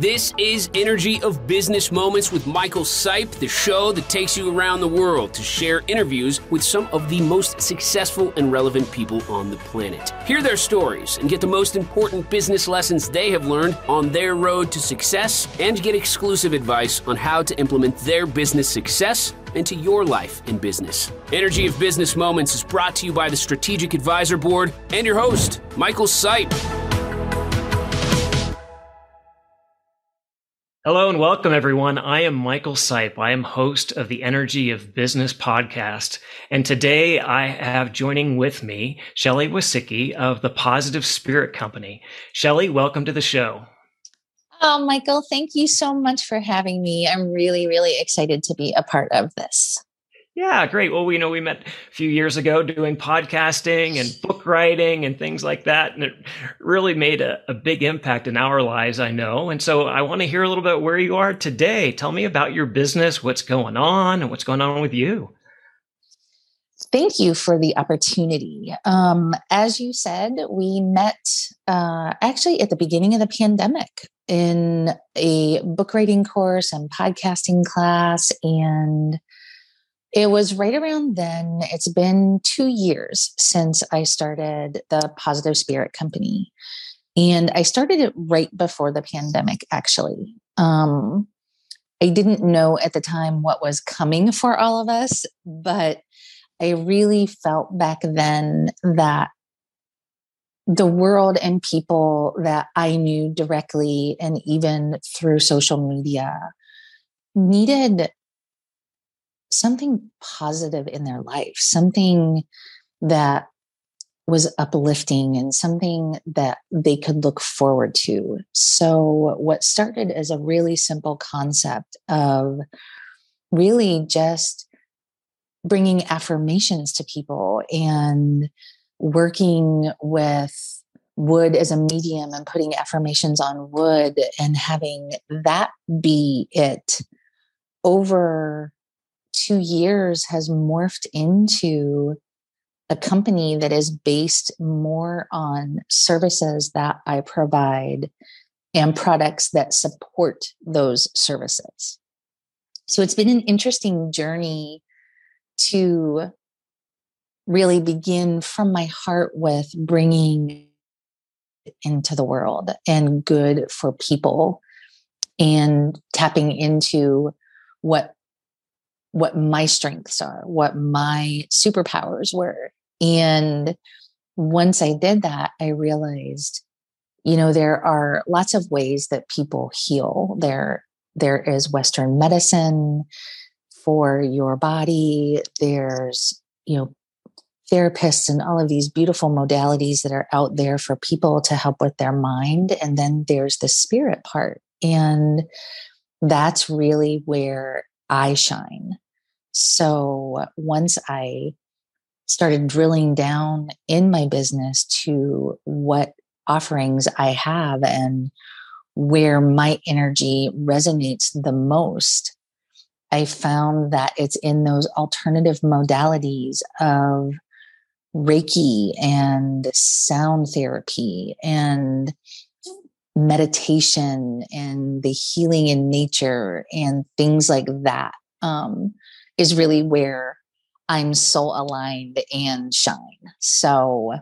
This is Energy of Business Moments with Michael Sipe, the show that takes you around the world to share interviews with some of the most successful and relevant people on the planet. Hear their stories and get the most important business lessons they have learned on their road to success and get exclusive advice on how to implement their business success into your life and business. Energy of Business Moments is brought to you by the Strategic Advisor Board and your host, Michael Sipe. Hello and welcome, everyone. I am Michael Sipe. I am host of the Energy of Business podcast. And today I have joining with me Shelley Wasicki of the Positive Spirit Company. Shelley, welcome to the show. Oh, Michael, thank you so much for having me. I'm really, really excited to be a part of this. Yeah, great. Well, we know we met a few years ago doing podcasting and book writing and things like that. And it really made a, a, big impact in our lives, I know. And so I want to hear a little bit where you are today. Tell me about your business, what's going on, and what's going on with you. Thank you for the opportunity. Um, as you said, we met uh, actually at the beginning of the pandemic in a book writing course and podcasting class. And it was right around then. It's been two years since I started the Positive Spirit Company. And I started it right before the pandemic, actually. Um, I didn't know at the time what was coming for all of us, but I really felt back then that the world and people that I knew directly and even through social media needed something positive in their life, something that was uplifting and something that they could look forward to. So, what started as a really simple concept of really just bringing affirmations to people and working with wood as a medium and putting affirmations on wood and having that be it over two years has morphed into a company that is based more on services that I provide and products that support those services. So it's been an interesting journey to really begin from my heart with bringing into the world and good for people and tapping into what what my strengths are, what my superpowers were. And once I did that, I realized, you know, there are lots of ways that people heal. There, there is Western medicine for your body. There's, you know, therapists and all of these beautiful modalities that are out there for people to help with their mind. And then there's the spirit part. And that's really where I shine. So once I started drilling down in my business to what offerings I have and where my energy resonates the most, I found that it's in those alternative modalities of Reiki and sound therapy and meditation and the healing in nature and things like that. Um, is really where I'm soul aligned and shine. So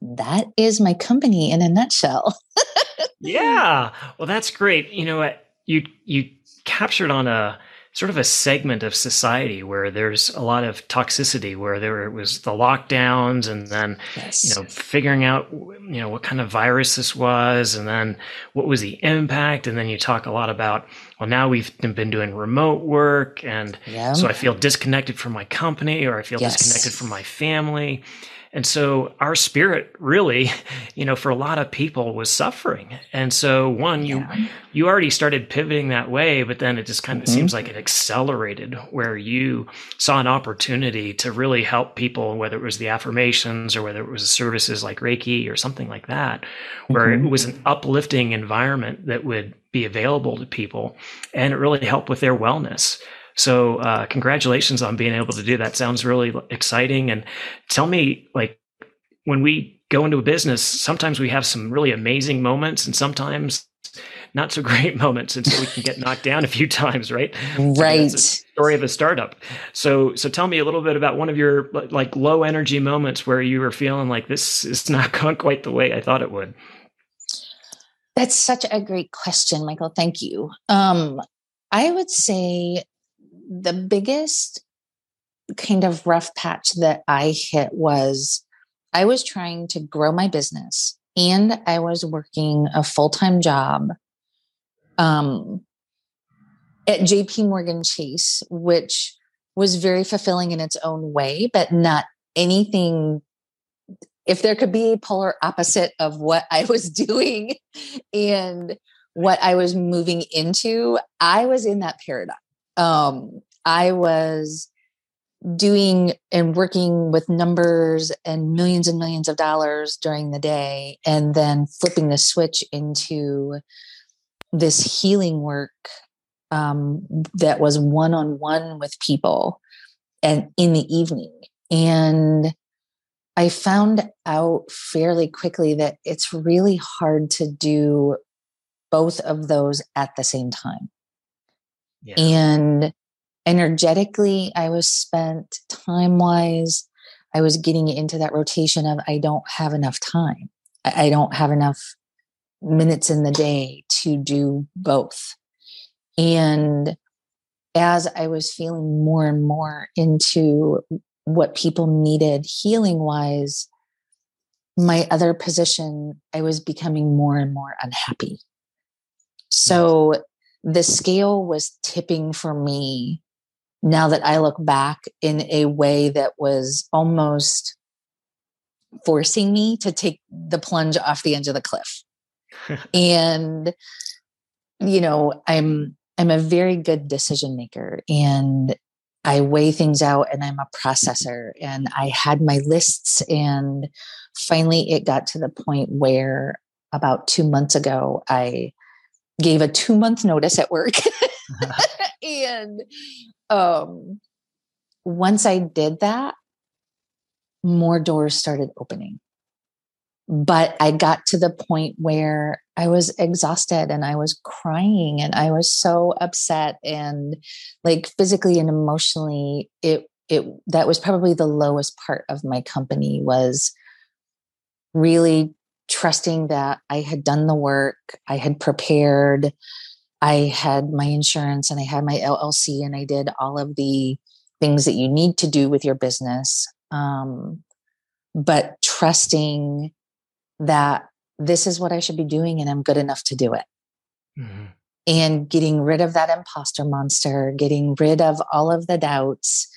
that is my company in a nutshell. yeah. Well, that's great. You know what? You you captured on a sort of a segment of society where there's a lot of toxicity where there was the lockdowns and then yes. you know figuring out you know what kind of virus this was and then what was the impact and then you talk a lot about well now we've been doing remote work and yeah. so i feel disconnected from my company or i feel yes. disconnected from my family and so our spirit really, you know, for a lot of people was suffering. And so one, you yeah. you already started pivoting that way, but then it just kind of mm-hmm. seems like it accelerated where you saw an opportunity to really help people, whether it was the affirmations or whether it was services like Reiki or something like that, where mm-hmm. it was an uplifting environment that would be available to people and it really helped with their wellness. So, uh, congratulations on being able to do that. Sounds really exciting. And tell me, like, when we go into a business, sometimes we have some really amazing moments, and sometimes not so great moments, and so we can get knocked down a few times, right? Right. story of a startup. So, so tell me a little bit about one of your like low energy moments where you were feeling like this is not going quite the way I thought it would. That's such a great question, Michael. Thank you. Um, I would say the biggest kind of rough patch that I hit was I was trying to grow my business and I was working a full time job um, at JP Morgan Chase, which was very fulfilling in its own way, but not anything. If there could be a polar opposite of what I was doing and what I was moving into, I was in that paradigm. Um, I was doing and working with numbers and millions and millions of dollars during the day and then flipping the switch into this healing work um, that was one-on-one with people and in the evening. And i found out fairly quickly that it's really hard to do both of those at the same time yeah. and energetically i was spent time wise i was getting into that rotation of i don't have enough time. I don't have enough minutes in the day to do both. And as i was feeling more and more into what people needed healing wise my other position i was becoming more and more unhappy. So the scale was tipping for me now that I look back in a way that was almost forcing me to take the plunge off the edge of the cliff. and you know, I'm I'm a very good decision maker and I weigh things out and I'm a processor and I had my lists and finally it got to the point where about 2 months ago I gave a 2 month notice at work. and um, once I did that, more doors started opening. But I got to the point where I was exhausted and I was crying and I was so upset and like physically and emotionally it it that was probably the lowest part of my company was really trusting that I had done the work, I had prepared, I had my insurance and I had my LLC and I did all of the things that you need to do with your business. Um, but trusting that this is what I should be doing and I'm good enough to do it. Mm-hmm. And getting rid of that imposter monster, getting rid of all of the doubts,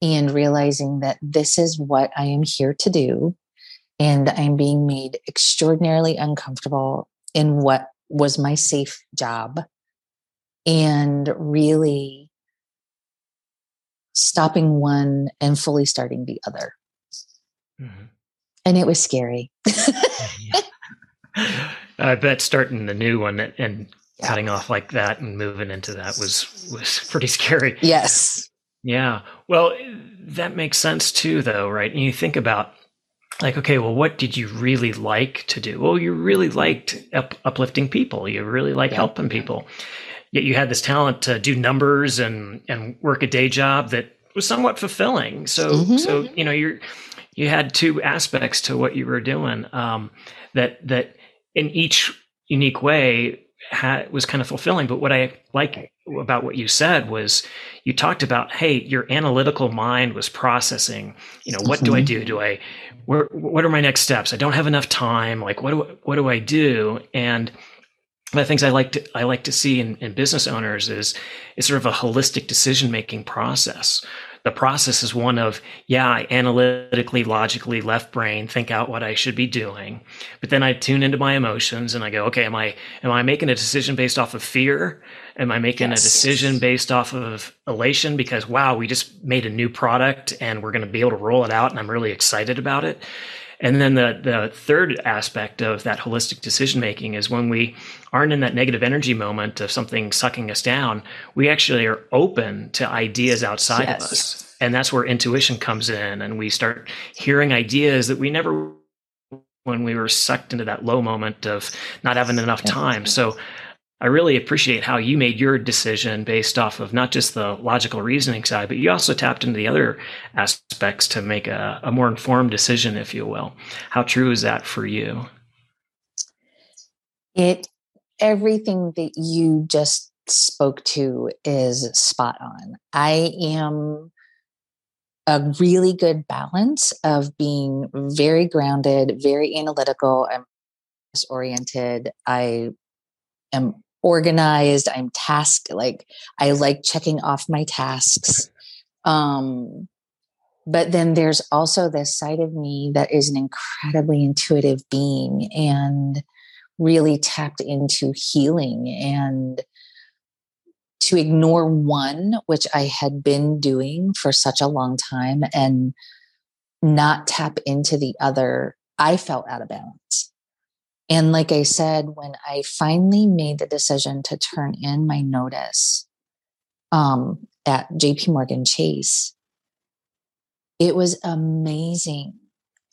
and realizing that this is what I am here to do. And I'm being made extraordinarily uncomfortable in what was my safe job and really stopping one and fully starting the other. Mm-hmm. And it was scary. I bet starting the new one and cutting off like that and moving into that was was pretty scary. Yes. Yeah. Well, that makes sense too though, right? And you think about like okay well what did you really like to do well you really liked up, uplifting people you really like yeah. helping people yet you had this talent to do numbers and and work a day job that was somewhat fulfilling. So mm-hmm. so you know you're you had two aspects to what you were doing um, that that in each unique way had, was kind of fulfilling. But what I like about what you said was you talked about hey your analytical mind was processing you know what mm-hmm. do i mm-hmm. do do i where, what are my next steps i don't have enough time like what do what do i do and the things I like to I like to see in, in business owners is is sort of a holistic decision making process. The process is one of yeah, I analytically, logically, left brain think out what I should be doing, but then I tune into my emotions and I go, okay, am I am I making a decision based off of fear? Am I making yes. a decision based off of elation because wow, we just made a new product and we're going to be able to roll it out and I'm really excited about it? And then the, the third aspect of that holistic decision making is when we aren't in that negative energy moment of something sucking us down, we actually are open to ideas outside yes. of us. And that's where intuition comes in and we start hearing ideas that we never when we were sucked into that low moment of not having enough time. So I really appreciate how you made your decision based off of not just the logical reasoning side, but you also tapped into the other aspects to make a, a more informed decision, if you will. How true is that for you? It everything that you just spoke to is spot on. I am a really good balance of being very grounded, very analytical, I'm oriented. I am organized i'm tasked like i like checking off my tasks. Um but then there's also this side of me that is an incredibly intuitive being and really tapped into healing and to ignore one which i had been doing for such a long time and not tap into the other i felt out of balance and like I said, when I finally made the decision to turn in my notice um, at JP Morgan Chase, it was amazing.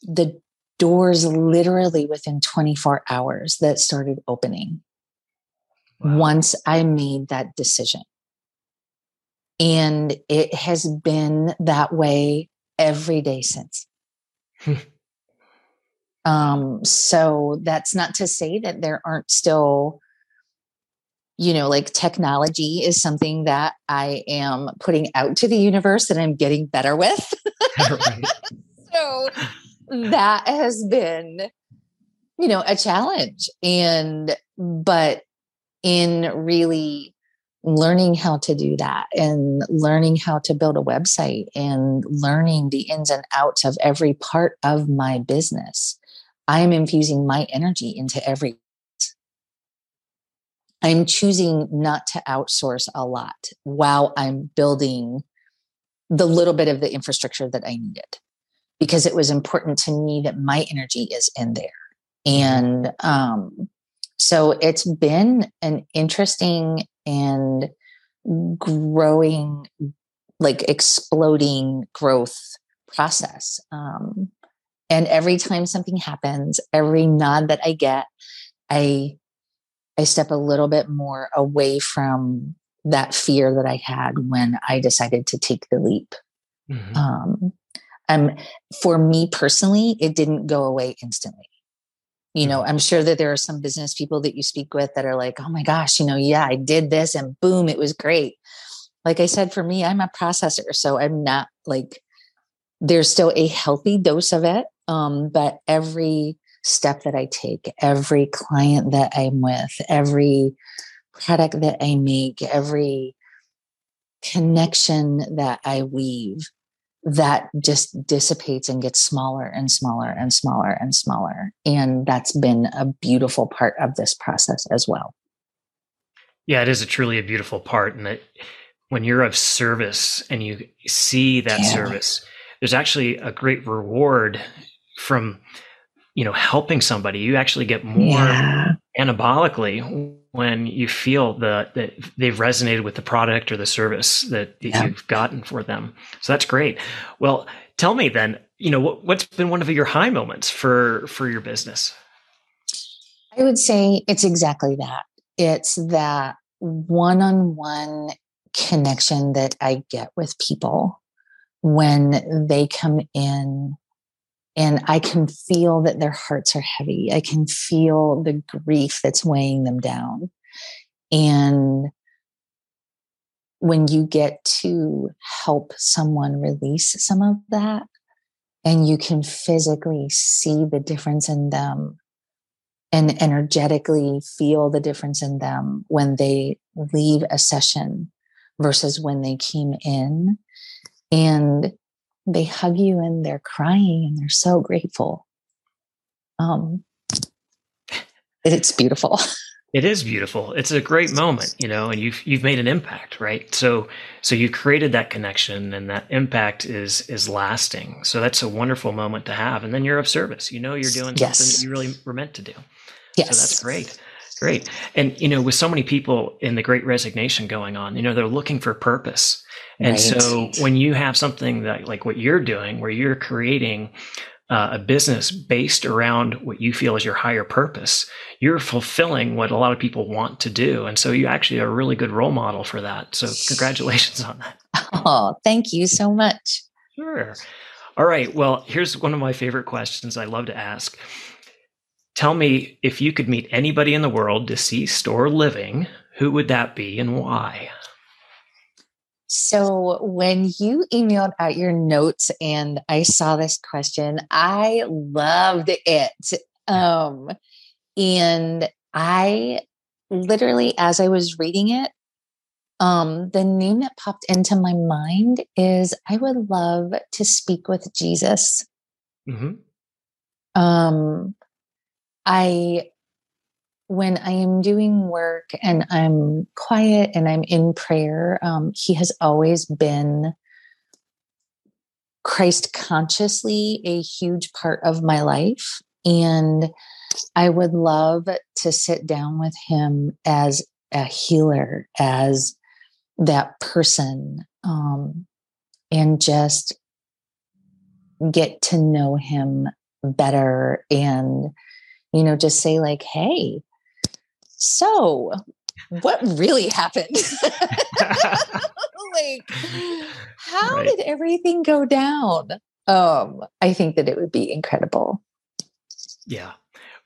The doors literally within 24 hours that started opening wow. once I made that decision. And it has been that way every day since. Um, so that's not to say that there aren't still, you know, like technology is something that I am putting out to the universe that I'm getting better with. so that has been, you know, a challenge. And, but in really learning how to do that and learning how to build a website and learning the ins and outs of every part of my business I am infusing my energy into every. I'm choosing not to outsource a lot while I'm building the little bit of the infrastructure that I needed because it was important to me that my energy is in there. And um, so it's been an interesting and growing, like exploding growth process. Um, and every time something happens every nod that i get i i step a little bit more away from that fear that i had when i decided to take the leap. Mm-hmm. um um for me personally it didn't go away instantly. You know i'm sure that there are some business people that you speak with that are like oh my gosh you know yeah i did this and boom it was great. Like i said for me i'm a processor so i'm not like there's still a healthy dose of it um, but every step that I take, every client that I'm with, every product that I make, every connection that I weave, that just dissipates and gets smaller and smaller and smaller and smaller. And that's been a beautiful part of this process as well. Yeah, it is a truly a beautiful part. And that when you're of service and you see that yeah. service, there's actually a great reward from you know helping somebody you actually get more yeah. anabolically when you feel the, that they've resonated with the product or the service that, yeah. you've gotten for them so that's great well tell me then you know what, what's been one of your high moments for for your business i would say it's exactly that it's that one-on-one connection that i get with people when they come in and I can feel that their hearts are heavy. I can feel the grief that's weighing them down. And when you get to help someone release some of that, and you can physically see the difference in them and energetically feel the difference in them when they leave a session versus when they came in. And they hug you and they're crying and they're so grateful. Um, it's beautiful. It is beautiful. It's a great moment, you know, and you've you've made an impact, right? So so you created that connection and that impact is is lasting. So that's a wonderful moment to have. And then you're of service. You know you're doing yes. something that you really were meant to do. Yes. So that's great. Great. And you know, with so many people in the great resignation going on, you know, they're looking for purpose. And right. so when you have something that like what you're doing where you're creating uh, a business based around what you feel is your higher purpose, you're fulfilling what a lot of people want to do. And so you actually are a really good role model for that. So congratulations on that. Oh, thank you so much. Sure. All right. Well, here's one of my favorite questions I love to ask. Tell me if you could meet anybody in the world, deceased or living, who would that be and why? So, when you emailed out your notes and I saw this question, I loved it. Um, and I literally, as I was reading it, um, the name that popped into my mind is I would love to speak with Jesus. Mm-hmm. Um, I when I am doing work and I'm quiet and I'm in prayer, um, He has always been Christ consciously a huge part of my life. And I would love to sit down with Him as a healer, as that person, um, and just get to know Him better and you know just say like hey so what really happened? like, how right. did everything go down? Um, I think that it would be incredible. Yeah.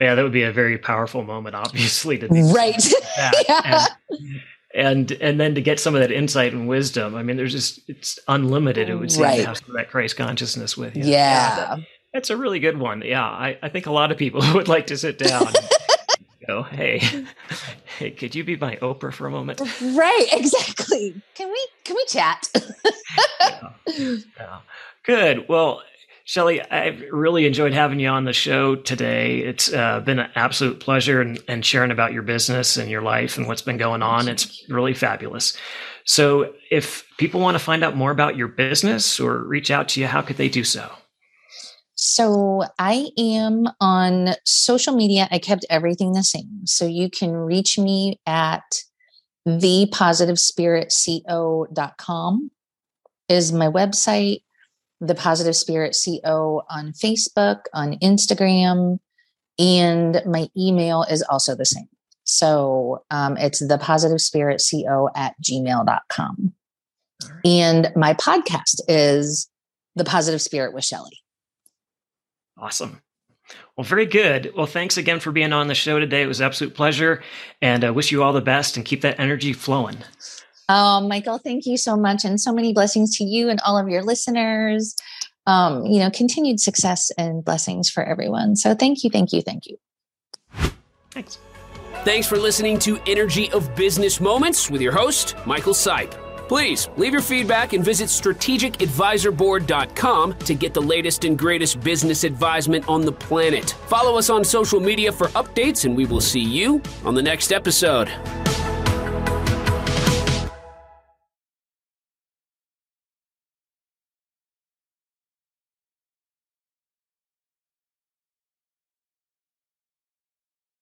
Yeah, that would be a very powerful moment, obviously, to right. yeah. And, and and then to get some of that insight and wisdom. I mean, there's just it's unlimited. It would seem right. to have some of that Christ consciousness with you. Yeah, yeah that's a really good one. Yeah, I, I think a lot of people would like to sit down go, hey, hey, could you be my Oprah for a moment? Right, exactly. Can we can we chat? yeah, yeah. Good. Well, Shelley, I've really enjoyed having you on the show today. It's uh, been an absolute pleasure and, and, sharing about your business and your life and what's been going on. It's really fabulous. So, if people want to find out more about your business or reach out to you, how could they do so? So I am on social media. I kept everything the same. So you can reach me at thepositivespiritco.com is my website. The Positive Spirit CO on Facebook, on Instagram, and my email is also the same. So um, it's the positive spirit co at gmail.com. Right. And my podcast is The Positive Spirit with Shelley. Awesome. Well, very good. Well, thanks again for being on the show today. It was an absolute pleasure, and I wish you all the best and keep that energy flowing. Oh, Michael, thank you so much, and so many blessings to you and all of your listeners. Um, you know, continued success and blessings for everyone. So, thank you, thank you, thank you. Thanks. Thanks for listening to Energy of Business Moments with your host, Michael Sipe. Please leave your feedback and visit strategicadvisorboard.com to get the latest and greatest business advisement on the planet. Follow us on social media for updates, and we will see you on the next episode.